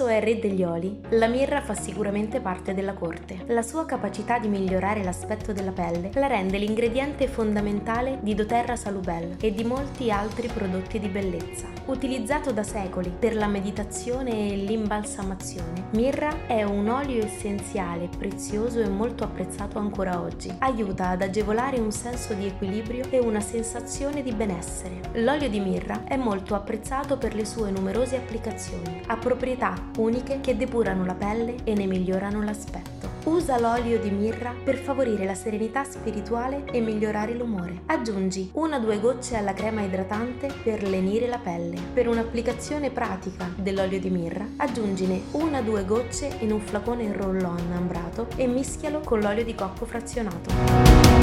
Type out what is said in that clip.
spesso è re degli oli, la mirra fa sicuramente parte della corte. La sua capacità di migliorare l'aspetto della pelle la rende l'ingrediente fondamentale di doTERRA Salubel e di molti altri prodotti di bellezza. Utilizzato da secoli per la meditazione e l'imbalsamazione, mirra è un olio essenziale, prezioso e molto apprezzato ancora oggi. Aiuta ad agevolare un senso di equilibrio e una sensazione di benessere. L'olio di mirra è molto apprezzato per le sue numerose applicazioni. Ha proprietà uniche che depurano la pelle e ne migliorano l'aspetto. Usa l'olio di mirra per favorire la serenità spirituale e migliorare l'umore. Aggiungi una o due gocce alla crema idratante per lenire la pelle. Per un'applicazione pratica dell'olio di mirra, aggiungine una o due gocce in un flacone roll-on ambrato e mischialo con l'olio di cocco frazionato.